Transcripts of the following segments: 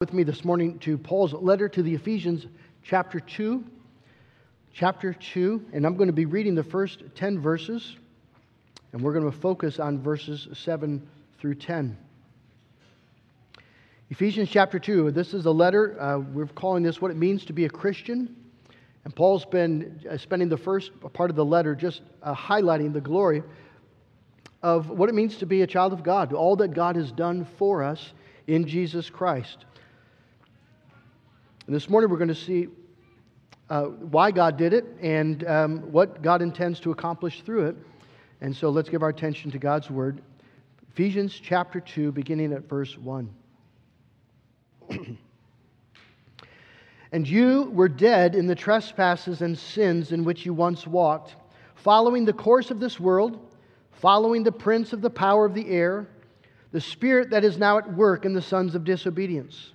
with me this morning to Paul's letter to the Ephesians, chapter 2. Chapter 2, and I'm going to be reading the first 10 verses, and we're going to focus on verses 7 through 10. Ephesians chapter 2, this is a letter. Uh, we're calling this what it means to be a Christian. And Paul's been uh, spending the first part of the letter just uh, highlighting the glory of what it means to be a child of God, all that God has done for us in Jesus Christ. And this morning we're going to see uh, why God did it and um, what God intends to accomplish through it. And so let's give our attention to God's Word. Ephesians chapter 2, beginning at verse 1. and you were dead in the trespasses and sins in which you once walked, following the course of this world, following the prince of the power of the air, the spirit that is now at work in the sons of disobedience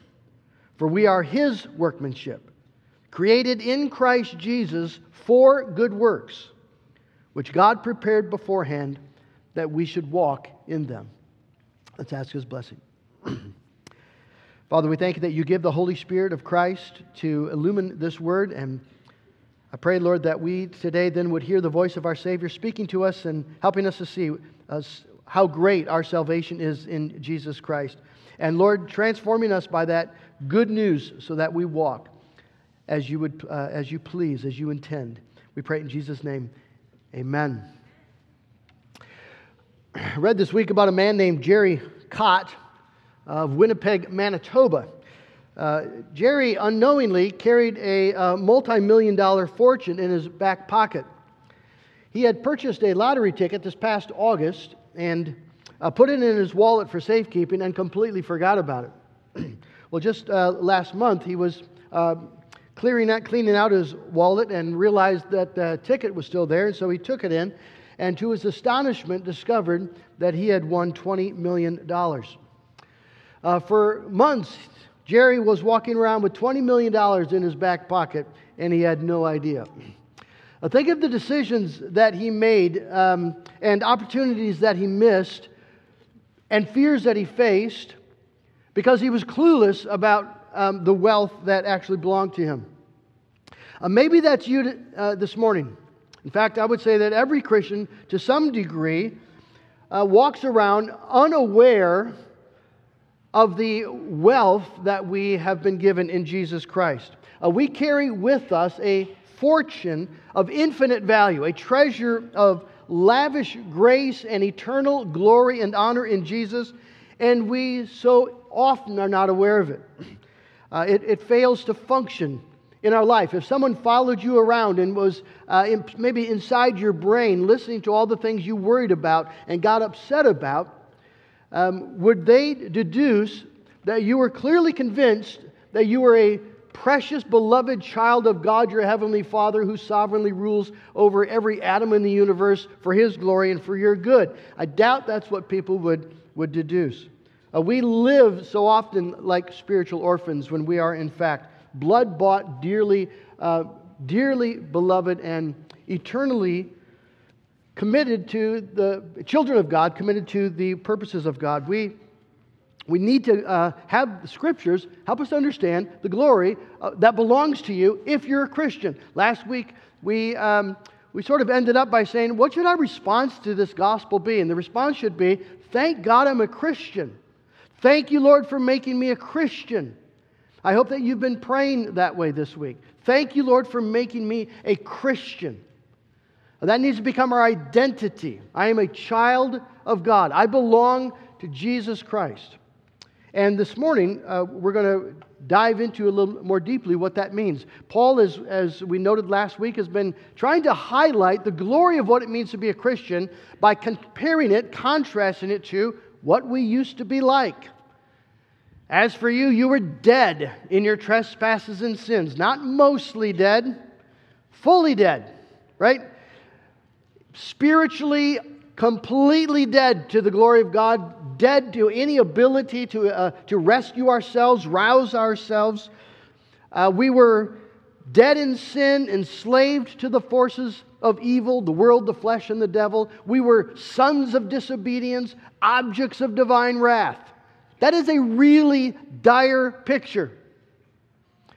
For we are his workmanship, created in Christ Jesus for good works, which God prepared beforehand that we should walk in them. Let's ask his blessing. Father, we thank you that you give the Holy Spirit of Christ to illumine this word. And I pray, Lord, that we today then would hear the voice of our Savior speaking to us and helping us to see us, how great our salvation is in Jesus Christ. And Lord, transforming us by that good news so that we walk as you, would, uh, as you please, as you intend. We pray in Jesus' name. Amen. I read this week about a man named Jerry Cott of Winnipeg, Manitoba. Uh, Jerry unknowingly carried a uh, multi million dollar fortune in his back pocket. He had purchased a lottery ticket this past August and uh, put it in his wallet for safekeeping and completely forgot about it. Well, just uh, last month, he was uh, clearing out, cleaning out his wallet and realized that the ticket was still there, and so he took it in, and to his astonishment, discovered that he had won $20 million. Uh, for months, Jerry was walking around with $20 million in his back pocket, and he had no idea. Uh, think of the decisions that he made um, and opportunities that he missed and fears that he faced because he was clueless about um, the wealth that actually belonged to him. Uh, maybe that's you uh, this morning. In fact, I would say that every Christian, to some degree, uh, walks around unaware of the wealth that we have been given in Jesus Christ. Uh, we carry with us a fortune of infinite value, a treasure of lavish grace and eternal glory and honor in Jesus, and we so often are not aware of it. Uh, it, it, fails to function in our life. If someone followed you around and was uh, in, maybe inside your brain listening to all the things you worried about and got upset about, um, would they deduce that you were clearly convinced that you were a precious, beloved child of God, your heavenly Father, who sovereignly rules over every atom in the universe for his glory and for your good? I doubt that's what people would, would deduce. Uh, we live so often like spiritual orphans when we are, in fact, blood bought, dearly, uh, dearly beloved, and eternally committed to the children of God, committed to the purposes of God. We, we need to uh, have the scriptures help us understand the glory uh, that belongs to you if you're a Christian. Last week, we, um, we sort of ended up by saying, What should our response to this gospel be? And the response should be, Thank God I'm a Christian. Thank you, Lord, for making me a Christian. I hope that you've been praying that way this week. Thank you, Lord, for making me a Christian. That needs to become our identity. I am a child of God. I belong to Jesus Christ. And this morning, uh, we're going to dive into a little more deeply what that means. Paul, is, as we noted last week, has been trying to highlight the glory of what it means to be a Christian by comparing it, contrasting it to what we used to be like. As for you, you were dead in your trespasses and sins. Not mostly dead, fully dead, right? Spiritually, completely dead to the glory of God, dead to any ability to, uh, to rescue ourselves, rouse ourselves. Uh, we were dead in sin, enslaved to the forces of evil, the world, the flesh, and the devil. We were sons of disobedience, objects of divine wrath. That is a really dire picture.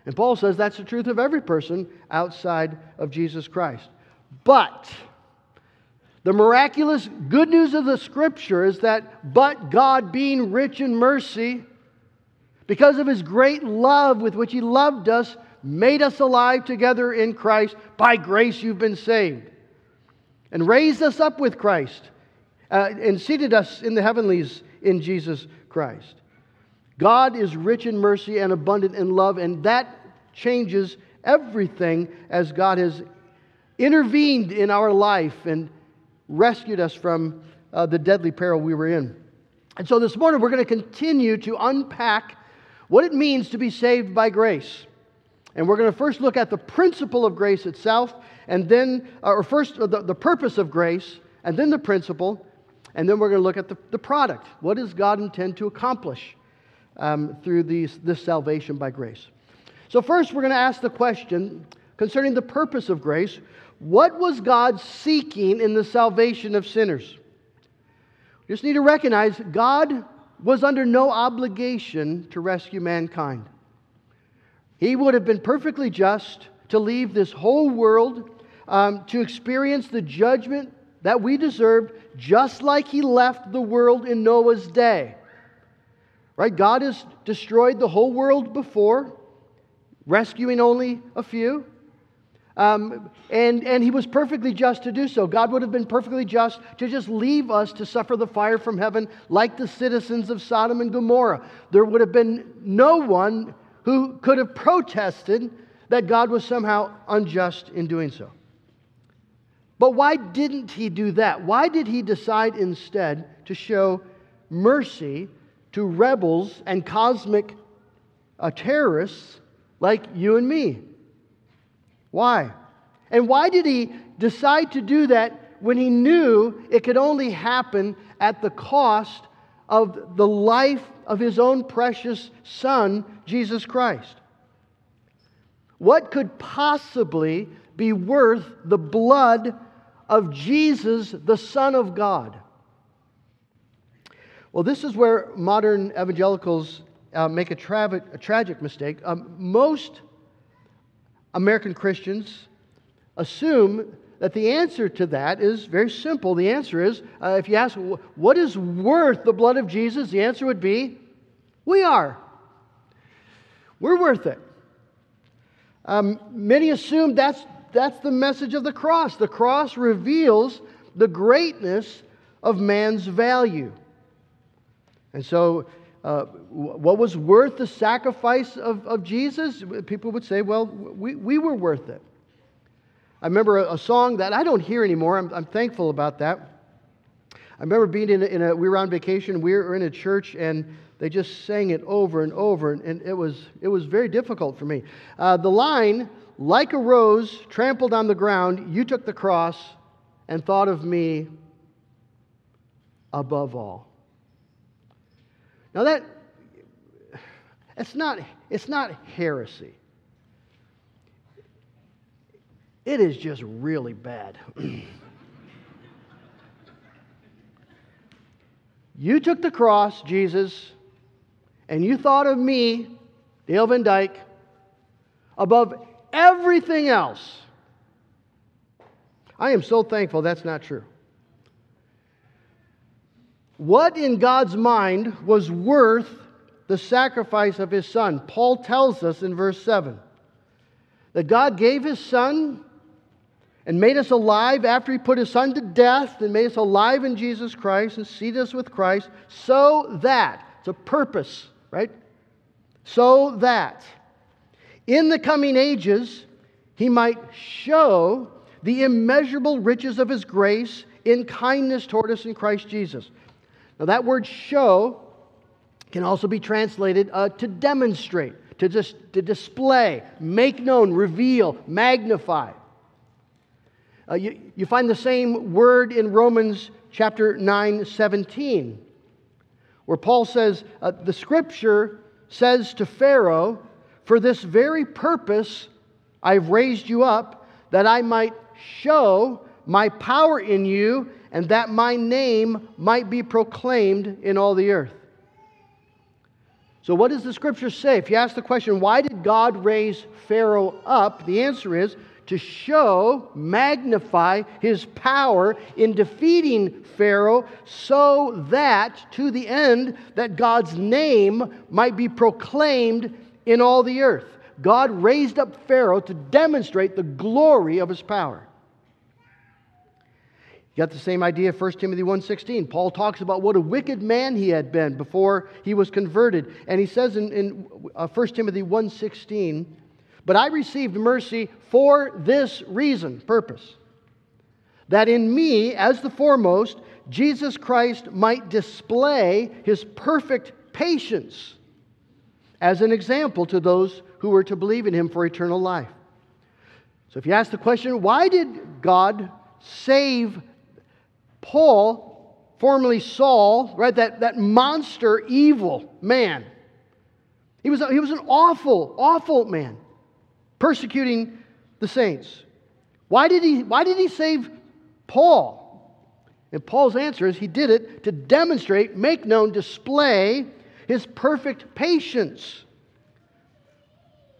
And Paul says that's the truth of every person outside of Jesus Christ. But the miraculous good news of the scripture is that, but God, being rich in mercy, because of his great love with which he loved us, made us alive together in Christ. By grace you've been saved. And raised us up with Christ uh, and seated us in the heavenlies in Jesus Christ. God is rich in mercy and abundant in love, and that changes everything as God has intervened in our life and rescued us from uh, the deadly peril we were in. And so this morning we're going to continue to unpack what it means to be saved by grace. And we're going to first look at the principle of grace itself, and then, uh, or first uh, the, the purpose of grace, and then the principle, and then we're going to look at the, the product. What does God intend to accomplish um, through these, this salvation by grace? So, first, we're going to ask the question concerning the purpose of grace what was God seeking in the salvation of sinners? We just need to recognize God was under no obligation to rescue mankind. He would have been perfectly just to leave this whole world um, to experience the judgment that we deserved, just like He left the world in Noah's day. Right? God has destroyed the whole world before, rescuing only a few. Um, and, and he was perfectly just to do so. God would have been perfectly just to just leave us to suffer the fire from heaven like the citizens of Sodom and Gomorrah. There would have been no one who could have protested that God was somehow unjust in doing so. But why didn't he do that? Why did he decide instead to show mercy to rebels and cosmic uh, terrorists like you and me? Why? And why did he decide to do that when he knew it could only happen at the cost of the life of his own precious Son, Jesus Christ? What could possibly be worth the blood of Jesus, the Son of God? Well, this is where modern evangelicals uh, make a, tra- a, tragic mistake. Um, most American Christians assume that the answer to that is very simple. The answer is uh, if you ask, what is worth the blood of Jesus? The answer would be, we are. We're worth it. Um, many assume that's, that's the message of the cross. The cross reveals the greatness of man's value. And so uh, what was worth the sacrifice of, of Jesus? People would say, well, we, we were worth it. I remember a, a song that I don't hear anymore. I'm, I'm thankful about that. I remember being in a, in a, we were on vacation, we were in a church, and they just sang it over and over, and, and it, was, it was very difficult for me. Uh, the line, like a rose trampled on the ground, you took the cross and thought of me above all. Now that it's not it's not heresy. It is just really bad. you took the cross, Jesus, and you thought of me, Dale Van Dyke, above everything else. I am so thankful that's not true. What in God's mind was worth the sacrifice of his son. Paul tells us in verse 7 that God gave his son and made us alive after he put his son to death and made us alive in Jesus Christ and seated us with Christ so that, it's a purpose, right? So that in the coming ages he might show the immeasurable riches of his grace in kindness toward us in Christ Jesus. Now, that word show can also be translated uh, to demonstrate, to, just, to display, make known, reveal, magnify. Uh, you, you find the same word in Romans chapter 9, 17, where Paul says, uh, The scripture says to Pharaoh, For this very purpose I've raised you up, that I might show my power in you, and that my name might be proclaimed in all the earth. So, what does the scripture say? If you ask the question, why did God raise Pharaoh up? The answer is to show, magnify his power in defeating Pharaoh so that, to the end, that God's name might be proclaimed in all the earth. God raised up Pharaoh to demonstrate the glory of his power. You got the same idea 1 Timothy 1.16. Paul talks about what a wicked man he had been before he was converted. And he says in, in 1 uh, Timothy 1.16, But I received mercy for this reason, purpose, that in me, as the foremost, Jesus Christ might display his perfect patience as an example to those who were to believe in him for eternal life. So if you ask the question, why did God save Paul, formerly Saul, right, that, that monster, evil man. He was, he was an awful, awful man, persecuting the saints. Why did he, why did he save Paul? And Paul's answer is he did it to demonstrate, make known, display his perfect patience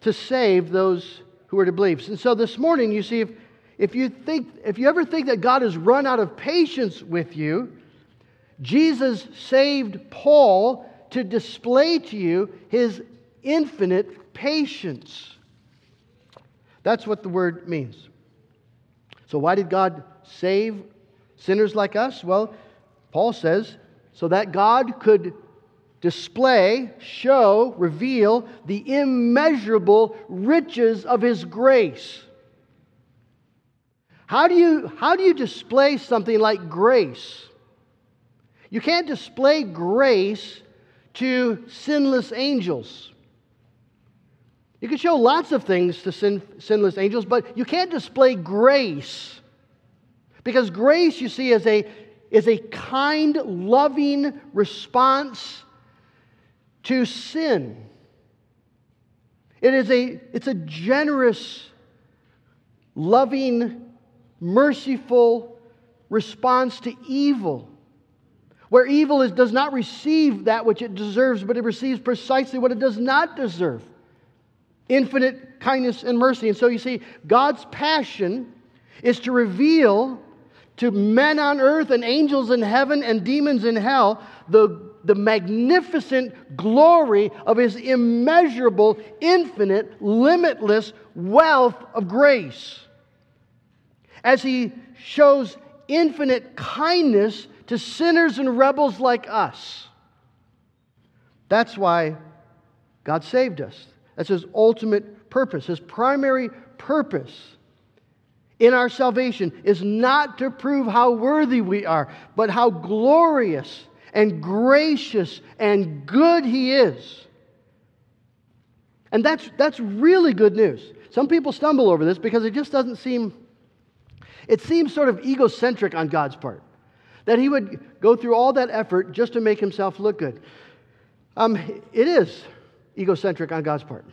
to save those who are to believe. And so this morning, you see, if, if you think if you ever think that God has run out of patience with you, Jesus saved Paul to display to you his infinite patience. That's what the word means. So why did God save sinners like us? Well, Paul says so that God could display, show, reveal the immeasurable riches of his grace. How do you, how do you display something like grace? You can't display grace to sinless angels. You can show lots of things to sin, sinless angels, but you can't display grace. Because grace, you see, is a, is a kind, loving response to sin. It is a, it's a generous, loving merciful response to evil. Where evil is, does not receive that which it deserves, but it receives precisely what it does not deserve infinite kindness and mercy. And so you see, God's passion is to reveal to men on earth and angels in heaven and demons in hell the, the magnificent glory of his immeasurable, infinite, limitless wealth of grace as he shows infinite kindness to sinners and rebels like us. That's why God saved us. That's his ultimate purpose. His primary purpose in our salvation is not to prove how worthy we are, but how glorious and gracious and good he is. And that's, that's really good news. Some people stumble over this because it just doesn't seem it seems sort of egocentric on God's part that he would go through all that effort just to make himself look good. Um, it is egocentric on God's part.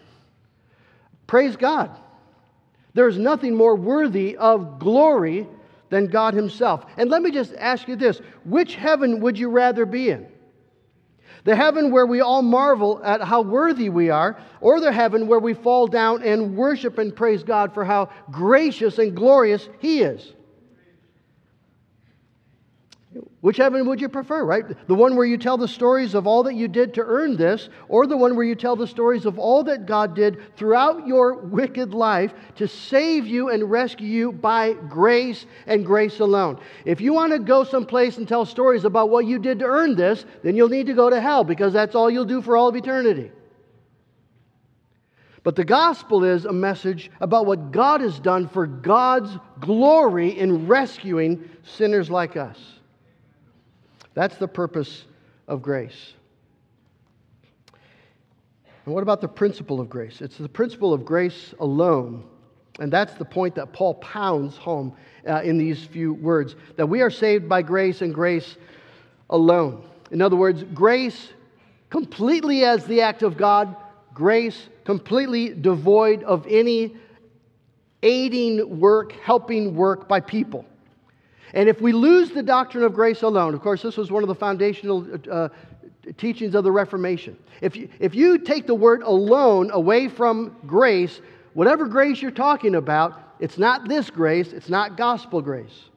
Praise God. There is nothing more worthy of glory than God Himself. And let me just ask you this which heaven would you rather be in? The heaven where we all marvel at how worthy we are, or the heaven where we fall down and worship and praise God for how gracious and glorious He is. Which heaven would you prefer, right? The one where you tell the stories of all that you did to earn this, or the one where you tell the stories of all that God did throughout your wicked life to save you and rescue you by grace and grace alone? If you want to go someplace and tell stories about what you did to earn this, then you'll need to go to hell because that's all you'll do for all of eternity. But the gospel is a message about what God has done for God's glory in rescuing sinners like us. That's the purpose of grace. And what about the principle of grace? It's the principle of grace alone. And that's the point that Paul pounds home uh, in these few words that we are saved by grace and grace alone. In other words, grace completely as the act of God, grace completely devoid of any aiding work, helping work by people. And if we lose the doctrine of grace alone, of course, this was one of the foundational uh, teachings of the Reformation. If you, if you take the word alone away from grace, whatever grace you're talking about, it's not this grace, it's not gospel grace.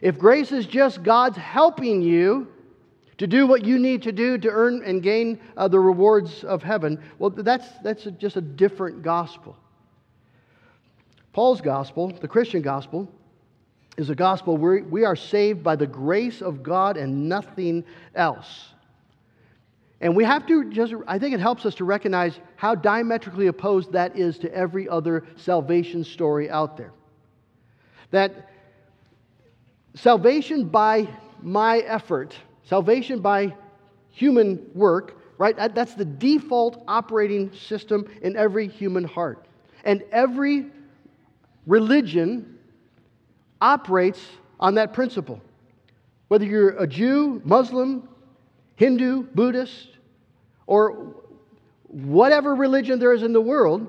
If grace is just God's helping you to do what you need to do to earn and gain uh, the rewards of heaven, well, that's, that's a, just a different gospel. Paul's gospel, the Christian gospel, is a gospel where we are saved by the grace of God and nothing else. And we have to just, I think it helps us to recognize how diametrically opposed that is to every other salvation story out there. That salvation by my effort, salvation by human work, right? That's the default operating system in every human heart. And every religion operates on that principle. Whether you're a Jew, Muslim, Hindu, Buddhist, or whatever religion there is in the world,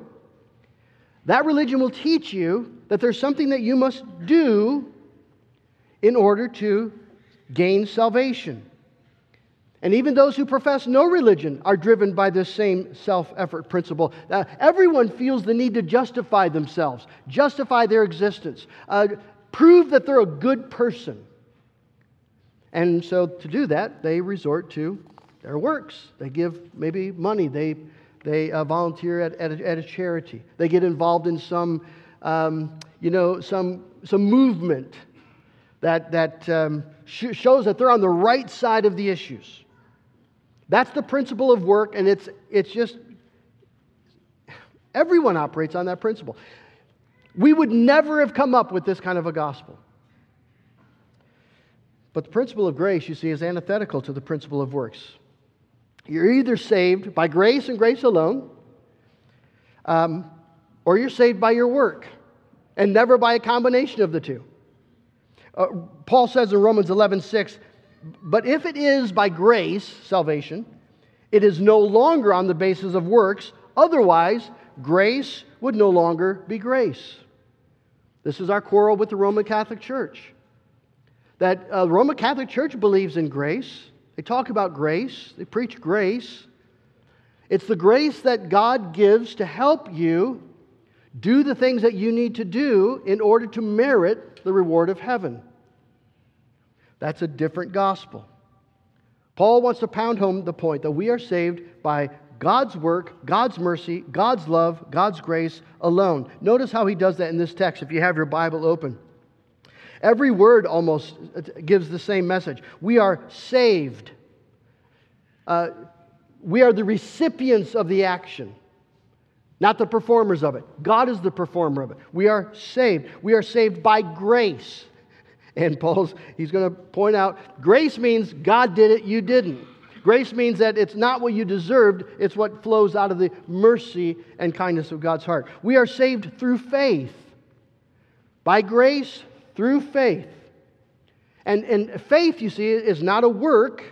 that religion will teach you that there's something that you must do in order to gain salvation. And even those who profess no religion are driven by this same self effort principle. Uh, everyone feels the need to justify themselves, justify their existence, uh, prove that they're a good person. And so to do that, they resort to their works. They give maybe money, they, they uh, volunteer at, at a, at, a, charity, they get involved in some, um, you know, some, some movement that, that um, sh- shows that they're on the right side of the issues. That's the principle of work, and it's, it's just everyone operates on that principle. We would never have come up with this kind of a gospel. But the principle of grace, you see, is antithetical to the principle of works. You're either saved by grace and grace alone, um, or you're saved by your work, and never by a combination of the two. Uh, Paul says in Romans 11 6, but if it is by grace, salvation, it is no longer on the basis of works, otherwise, grace would no longer be grace. This is our quarrel with the Roman Catholic Church. That uh, the Roman Catholic Church believes in grace. They talk about grace, they preach grace. It's the grace that God gives to help you do the things that you need to do in order to merit the reward of heaven. That's a different gospel. Paul wants to pound home the point that we are saved by God's work, God's mercy, God's love, God's grace alone. Notice how he does that in this text if you have your Bible open. Every word almost gives the same message. We are saved. Uh, we are the recipients of the action, not the performers of it. God is the performer of it. We are saved. We are saved by grace. And Paul's, he's going to point out grace means God did it, you didn't. Grace means that it's not what you deserved, it's what flows out of the mercy and kindness of God's heart. We are saved through faith. By grace, through faith. And, and faith, you see, is not a work.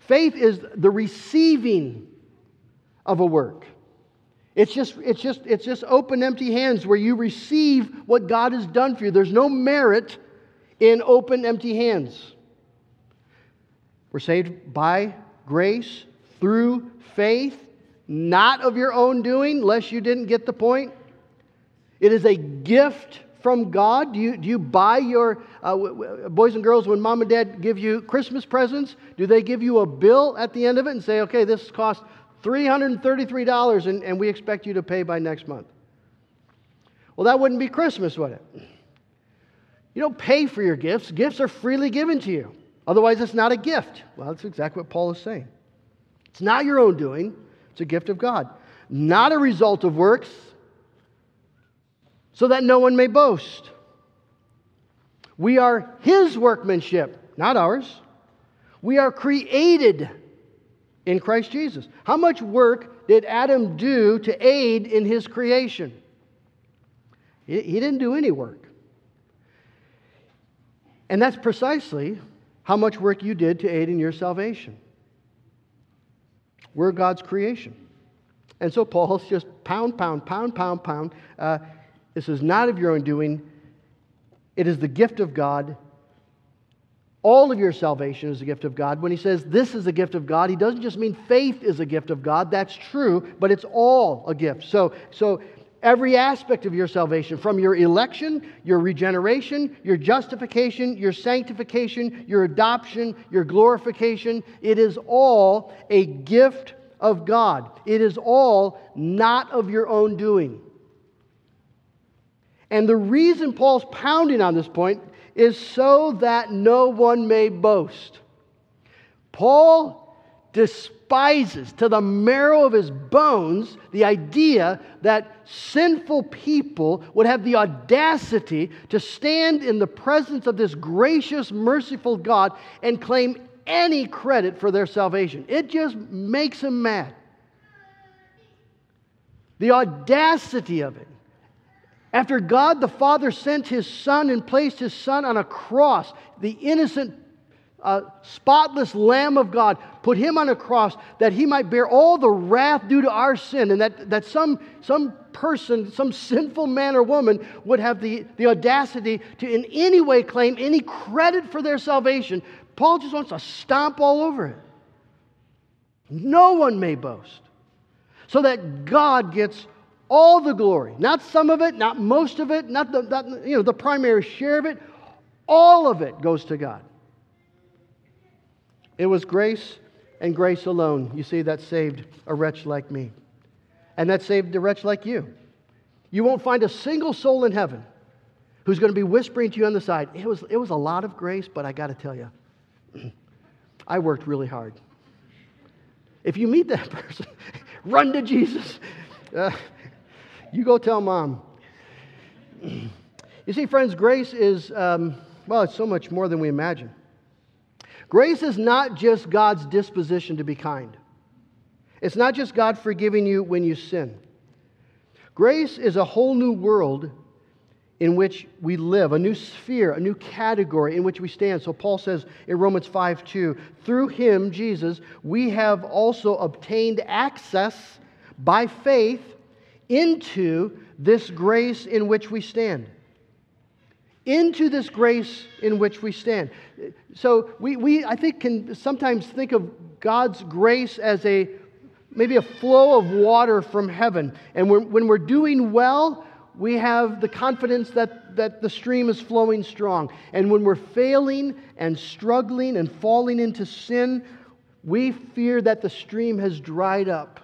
Faith is the receiving of a work. It's just, it's just, it's just open, empty hands where you receive what God has done for you. There's no merit in open, empty hands. We're saved by grace through faith, not of your own doing, lest you didn't get the point. It is a gift from God? Do you, do you buy your uh, boys and girls when mom and dad give you Christmas presents? Do they give you a bill at the end of it and say, okay, this cost $333 and, and we expect you to pay by next month? Well, that wouldn't be Christmas, would it? You don't pay for your gifts, gifts are freely given to you. Otherwise, it's not a gift. Well, that's exactly what Paul is saying. It's not your own doing, it's a gift of God, not a result of works, so that no one may boast. We are his workmanship, not ours. We are created in Christ Jesus. How much work did Adam do to aid in his creation? He, didn't do any work. And that's precisely how much work you did to aid in your salvation. We're God's creation. And so Paul's just pound, pound, pound, pound, pound. Uh, this is not of your own doing, it is the gift of God. All of your salvation is a gift of God. When he says this is a gift of God, he doesn't just mean faith is a gift of God. That's true, but it's all a gift. So, so every aspect of your salvation, from your election, your regeneration, your justification, your sanctification, your adoption, your glorification, it is all a gift of God. It is all not of your own doing. And the reason Paul's pounding on this point is so that no one may boast. Paul despises to the marrow of his bones the idea that sinful people would have the audacity to stand in the presence of this gracious, merciful God and claim any credit for their salvation. It just makes him mad. The audacity of it. After God the Father sent his Son and placed his Son on a cross, the innocent, uh, spotless Lamb of God, put him on a cross that he might bear all the wrath due to our sin, and that, that some, some person, some sinful man or woman would have the, the audacity to in any way claim any credit for their salvation. Paul just wants to stomp all over it. No one may boast. So that God gets all the glory. Not some of it, not most of it, not the, not, you know, the primary share of it. All of it goes to God. It was grace and grace alone, you see, that saved a wretch like me. And that saved a wretch like you. You won't find a single soul in heaven who's going to be whispering to you on the side, it was, it was a lot of grace, but I got to tell you, I worked really hard. If you meet that person, run to Jesus. Uh, you go tell mom. You see, friends, grace is, um, well, it's so much more than we imagine. Grace is not just God's disposition to be kind, it's not just God forgiving you when you sin. Grace is a whole new world in which we live, a new sphere, a new category in which we stand. So Paul says in Romans 5 2, through him, Jesus, we have also obtained access by faith into this grace in which we stand. Into this grace in which we stand. So we, we I think, can sometimes think of God's grace as a maybe a flow of water from heaven. And when, when we're doing well, we have the confidence that, that the stream is flowing strong. And when we're failing and struggling and falling into sin, we fear that the stream has dried up.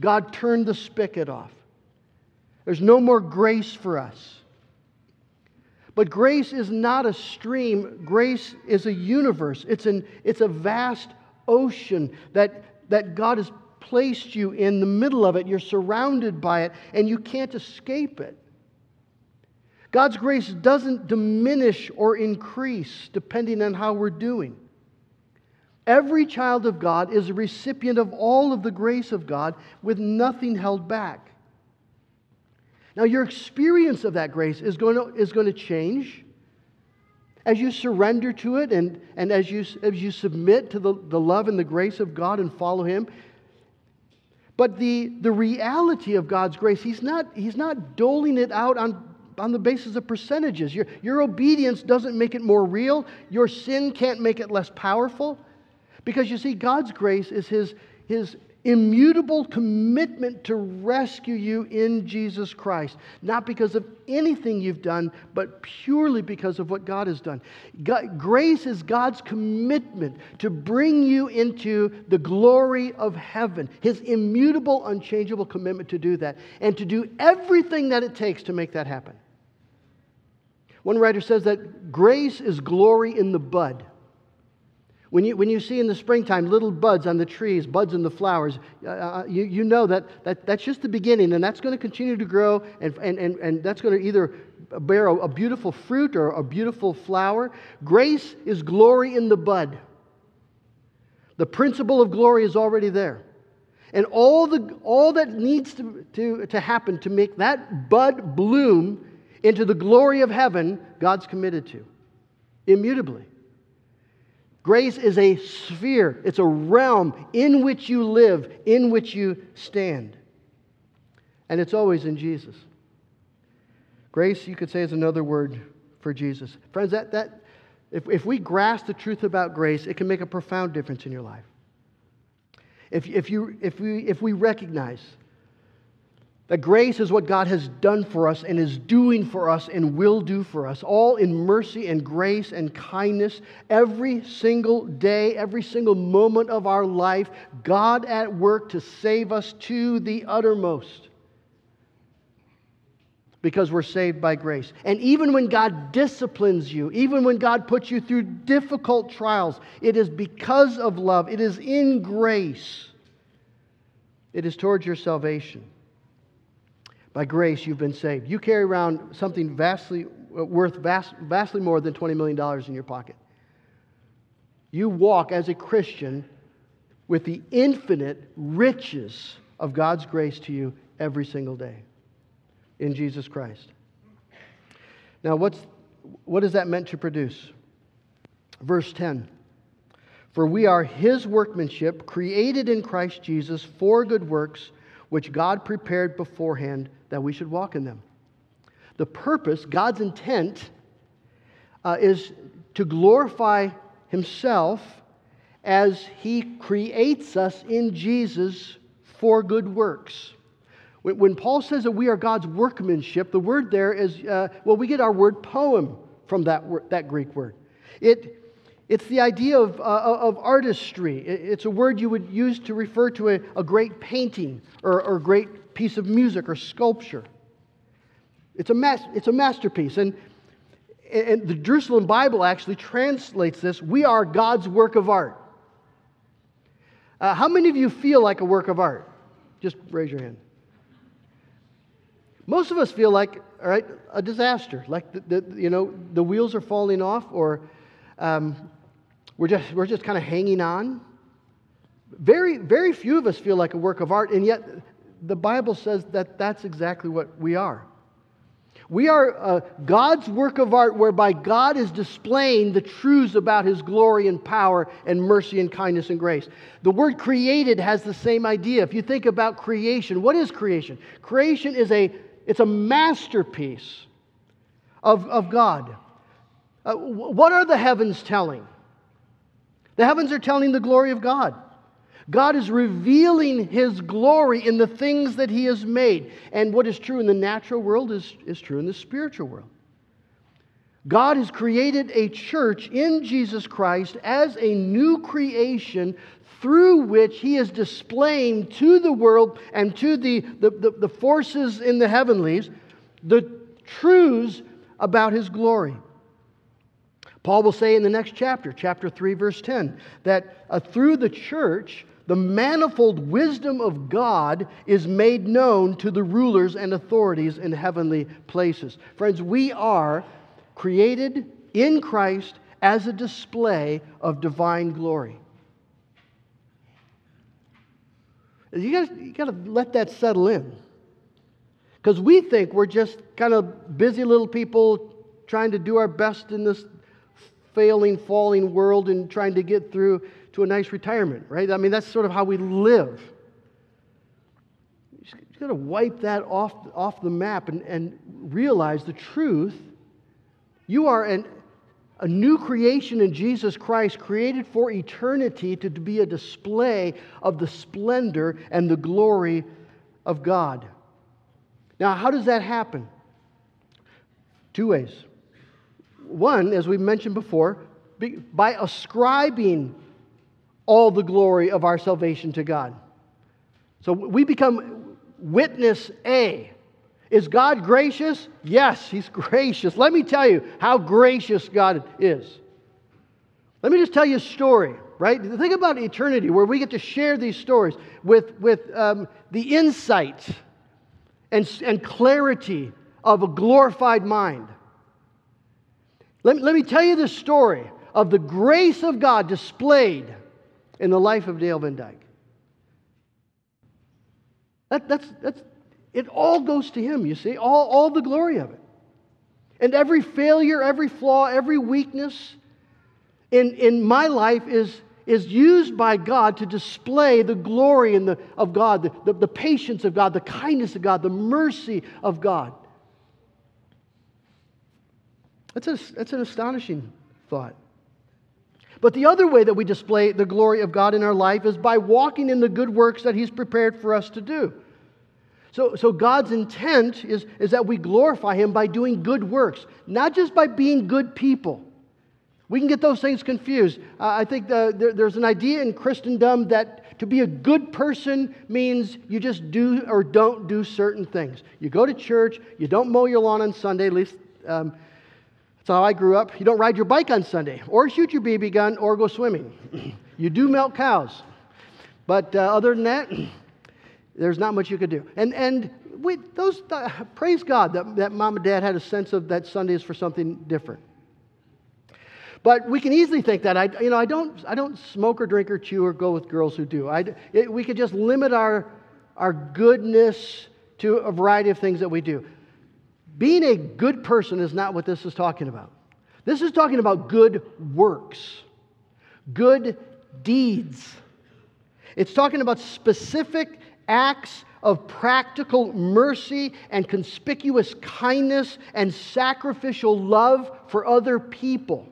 God turned the spigot off. There's no more grace for us. But grace is not a stream, grace is a universe. It's, an, it's a vast ocean that, that God has placed you in the middle of it. You're surrounded by it, and you can't escape it. God's grace doesn't diminish or increase depending on how we're doing. Every child of God is a recipient of all of the grace of God with nothing held back. Now, your experience of that grace is going to, is going to change as you surrender to it and, and as, you, as you submit to the, the love and the grace of God and follow Him. But the, the reality of God's grace, he's not, he's not doling it out on, on the basis of percentages. Your, your obedience doesn't make it more real, your sin can't make it less powerful. Because you see, God's grace is His, his immutable commitment to rescue you in Jesus Christ, not because of anything you've done, but purely because of what God has done. God, grace is God's commitment to bring you into the glory of heaven, His immutable, unchangeable commitment to do that, and to do everything that it takes to make that happen. One writer says that grace is glory in the bud. When you, when you see in the springtime little buds on the trees, buds in the flowers, uh, uh, you, you know that, that that's just the beginning, and that's going to continue to grow, and, and, and, and that's going to either bear a, a beautiful fruit or a beautiful flower. Grace is glory in the bud. The principle of glory is already there. And all, the, all that needs to, to, to happen to make that bud bloom into the glory of heaven, God's committed to, immutably. Grace is a sphere, it's a realm in which you live, in which you stand. And it's always in Jesus. Grace, you could say, is another word for Jesus. Friends, that, that, if, if we grasp the truth about grace, it can make a profound difference in your life. If, if, you, if, we, if we recognize that grace is what God has done for us and is doing for us and will do for us, all in mercy and grace and kindness. Every single day, every single moment of our life, God at work to save us to the uttermost. Because we're saved by grace. And even when God disciplines you, even when God puts you through difficult trials, it is because of love, it is in grace, it is towards your salvation. By grace, you've been saved. You carry around something vastly uh, worth vast, vastly more than $20 million in your pocket. You walk as a Christian with the infinite riches of God's grace to you every single day in Jesus Christ. Now, what's, what is that meant to produce? Verse 10 For we are his workmanship, created in Christ Jesus for good works, which God prepared beforehand that we should walk in them. The purpose, God's intent, uh, is to glorify Himself as He creates us in Jesus for good works. When, Paul says that we are God's workmanship, the word there is, uh, well, we get our word poem from that, that Greek word. It, it's the idea of, uh, of artistry. It's a word you would use to refer to a, a great painting or, or great piece of music or sculpture. It's a, mas- it's a masterpiece. And, and the Jerusalem Bible actually translates this we are God's work of art. Uh, how many of you feel like a work of art? Just raise your hand. Most of us feel like, all right, a disaster, like the, the you know the wheels are falling off, or um, we're just we're just kind of hanging on. Very very few of us feel like a work of art, and yet the Bible says that that's exactly what we are. We are uh, God's work of art whereby God is displaying the truths about his glory and power and mercy and kindness and grace. The word created has the same idea. If you think about creation, what is creation? Creation is a it's a masterpiece of, of God. Uh, what are the heavens telling? The heavens are telling the glory of God. God is revealing His glory in the things that He has made. And what is true in the natural world is, is true in the spiritual world. God has created a church in Jesus Christ as a new creation through which He is displaying to the world and to the, the, the, the forces in the heavenlies the truths about His glory. Paul will say in the next chapter, chapter 3, verse 10, that uh, through the church, the manifold wisdom of God is made known to the rulers and authorities in heavenly places. Friends, we are created in Christ as a display of divine glory. You got you to let that settle in. Because we think we're just kind of busy little people trying to do our best in this failing, falling world and trying to get through to a nice retirement, right? I mean, that's sort of how we live. You have got to wipe that off, off the map and, and realize the truth. You are an, a new creation in Jesus Christ, created for eternity to be a display of the splendor and the glory of God. Now, how does that happen? Two ways. One, as we mentioned before, by ascribing all the glory of our salvation to God. So we become witness A. Is God gracious? Yes, He's gracious. Let me tell you how gracious God is. Let me just tell you a story, right? Think about eternity where we get to share these stories with, with um, the insight and, and clarity of a glorified mind. Let, let me tell you the story of the grace of God displayed in the life of Dale Van Dyke. That, that's, that's, it all goes to Him, you see, all, all the glory of it. And every failure, every flaw, every weakness in, in my life is, is used by God to display the glory and the, of God, the, the, the patience of God, the kindness of God, the mercy of God. That's, a, that's an astonishing thought. But the other way that we display the glory of God in our life is by walking in the good works that He's prepared for us to do. So, so God's intent is, is that we glorify Him by doing good works, not just by being good people. We can get those things confused. Uh, I think the, there, there's an idea in Christendom that to be a good person means you just do or don't do certain things. You go to church, you don't mow your lawn on Sunday, at least um, that's how I grew up. You don't ride your bike on Sunday, or shoot your BB gun, or go swimming. you do milk cows. But uh, other than that, there's not much you could do. And, and we, those, uh, praise God that, that mom and dad had a sense of that Sunday is for something different. But we can easily think that I, you know, I don't, I don't smoke or drink or chew or go with girls who do. I, it, we could just limit our, our goodness to a variety of things that we do. Being a good person is not what this is talking about. This is talking about good works, good deeds. It's talking about specific acts of practical mercy and conspicuous kindness and sacrificial love for other people.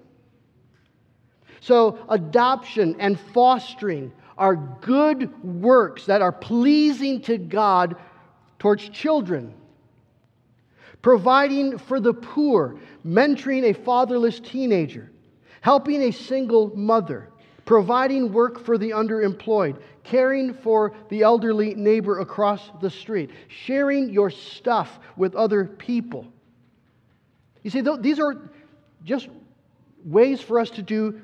So, adoption and fostering are good works that are pleasing to God towards children. Providing for the poor, mentoring a fatherless teenager, helping a single mother, providing work for the underemployed, caring for the elderly neighbor across the street, sharing your stuff with other people. You see, these are just ways for us to do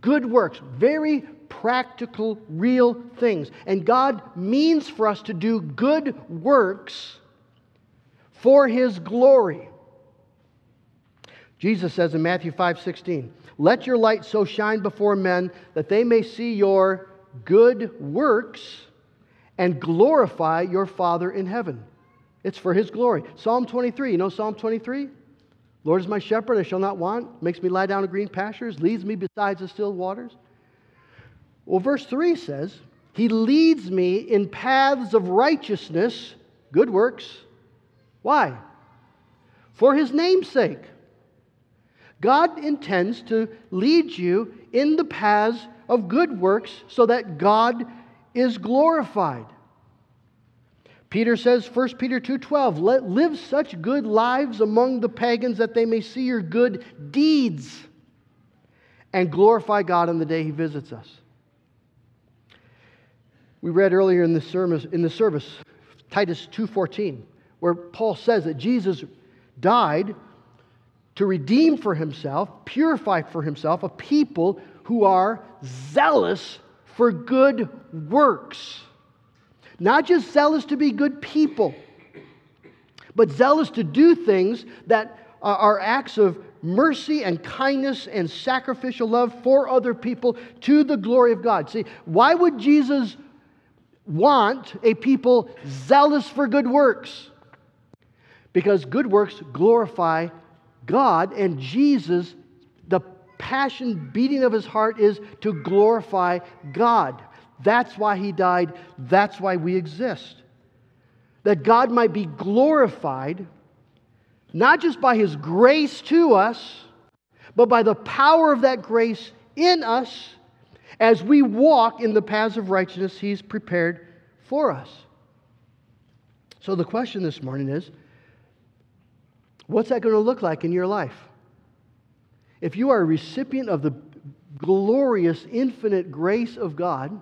good works, very practical, real things. And God means for us to do good works for His glory. Jesus says in Matthew 5 16, Let your light so shine before men that they may see your good works and glorify your Father in heaven. It's for His glory. Psalm 23, you know Psalm 23? Lord is my shepherd, I shall not want. Makes me lie down in green pastures, leads me beside the still waters. Well, verse 3 says, He leads me in paths of righteousness, good works. Why? For His name's sake. God intends to lead you in the paths of good works so that God is glorified. Peter says 1 Peter 2:12 let live such good lives among the pagans that they may see your good deeds and glorify God on the day he visits us. We read earlier in the service in the service Titus 2:14 where Paul says that Jesus died to redeem for himself, purify for himself a people who are zealous for good works. Not just zealous to be good people, but zealous to do things that are acts of mercy and kindness and sacrificial love for other people to the glory of God. See, why would Jesus want a people zealous for good works? Because good works glorify God and Jesus, the passion beating of his heart is to glorify God. That's why he died. That's why we exist. That God might be glorified, not just by his grace to us, but by the power of that grace in us as we walk in the paths of righteousness He's prepared for us. So the question this morning is what's that going to look like in your life? If you are a recipient of the glorious, infinite grace of God,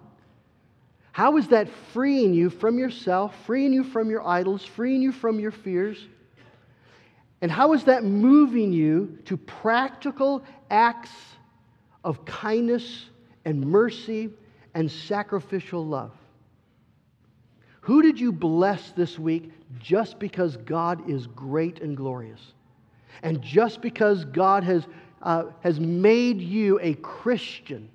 how is that freeing you from yourself, freeing you from your idols, freeing you from your fears? And how is that moving you to practical acts of kindness and mercy and sacrificial love? Who did you bless this week just because God is great and glorious? And just because God has, uh, has made you a Christian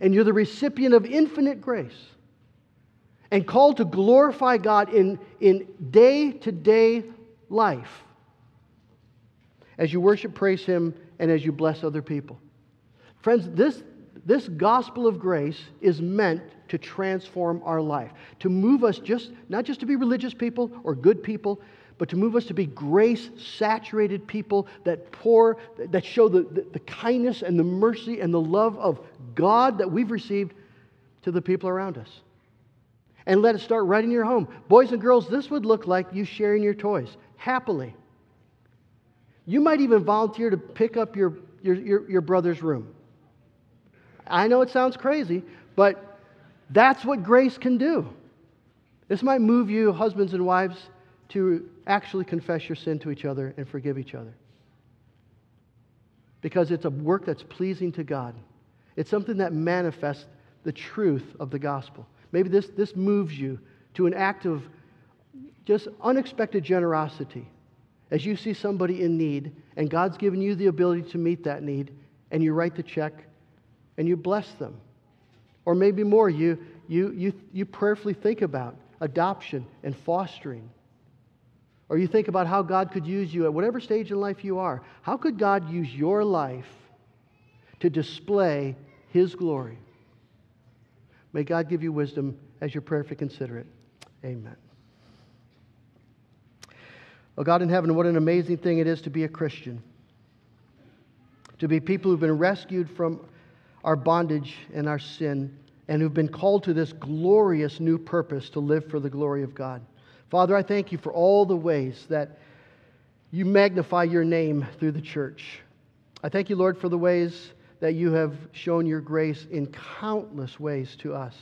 and you're the recipient of infinite grace and called to glorify God in, in day to day life as you worship, praise Him, and as you bless other people. Friends, this, this gospel of grace is meant to transform our life, to move us just, not just to be religious people or good people, but to move us to be grace saturated people that pour, that show the, the, the, kindness and the mercy and the love of God that we've received to the people around us. And let it start right in your home. Boys and girls, this would look like you sharing your toys happily. You might even volunteer to pick up your, your, your, your brother's room. I know it sounds crazy, but that's what grace can do. This might move you, husbands and wives, to actually confess your sin to each other and forgive each other. Because it's a work that's pleasing to God. It's something that manifests the truth of the gospel. Maybe this, this moves you to an act of just unexpected generosity as you see somebody in need and God's given you the ability to meet that need and you write the check and you bless them. Or maybe more, you, you, you, you prayerfully think about adoption and fostering. Or you think about how God could use you at whatever stage in life you are. How could God use your life to display His glory? May God give you wisdom as you prayerfully consider it. Amen. Oh, God in heaven, what an amazing thing it is to be a Christian. To be people who've been rescued from our bondage and our sin and who've been called to this glorious new purpose to live for the glory of God. Father, I thank you for all the ways that you magnify your name through the church. I thank you, Lord, for the ways that you have shown your grace in countless ways to us.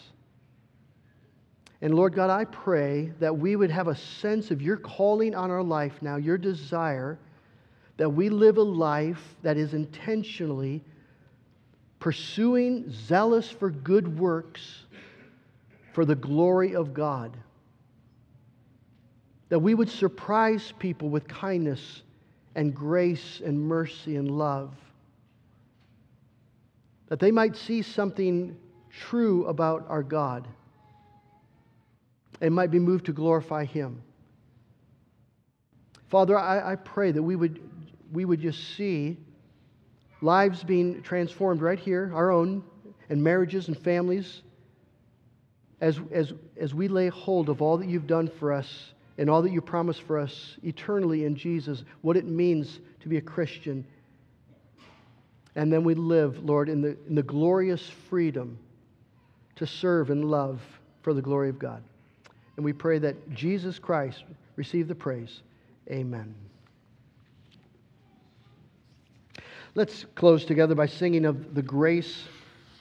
And Lord God, I pray that we would have a sense of your calling on our life now, your desire that we live a life that is intentionally pursuing, zealous for good works for the glory of God. That we would surprise people with kindness and grace and mercy and love. That they might see something true about our God and might be moved to glorify Him. Father, I, I pray that we would, we would just see lives being transformed right here, our own, and marriages and families, as, as, as we lay hold of all that you've done for us and all that you promise for us eternally in Jesus, what it means to be a Christian. And then we live, Lord, in the, in the glorious freedom to serve and love for the glory of God. And we pray that Jesus Christ receive the praise. Amen. Let's close together by singing of the grace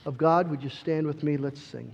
of God. Would you stand with me? Let's sing.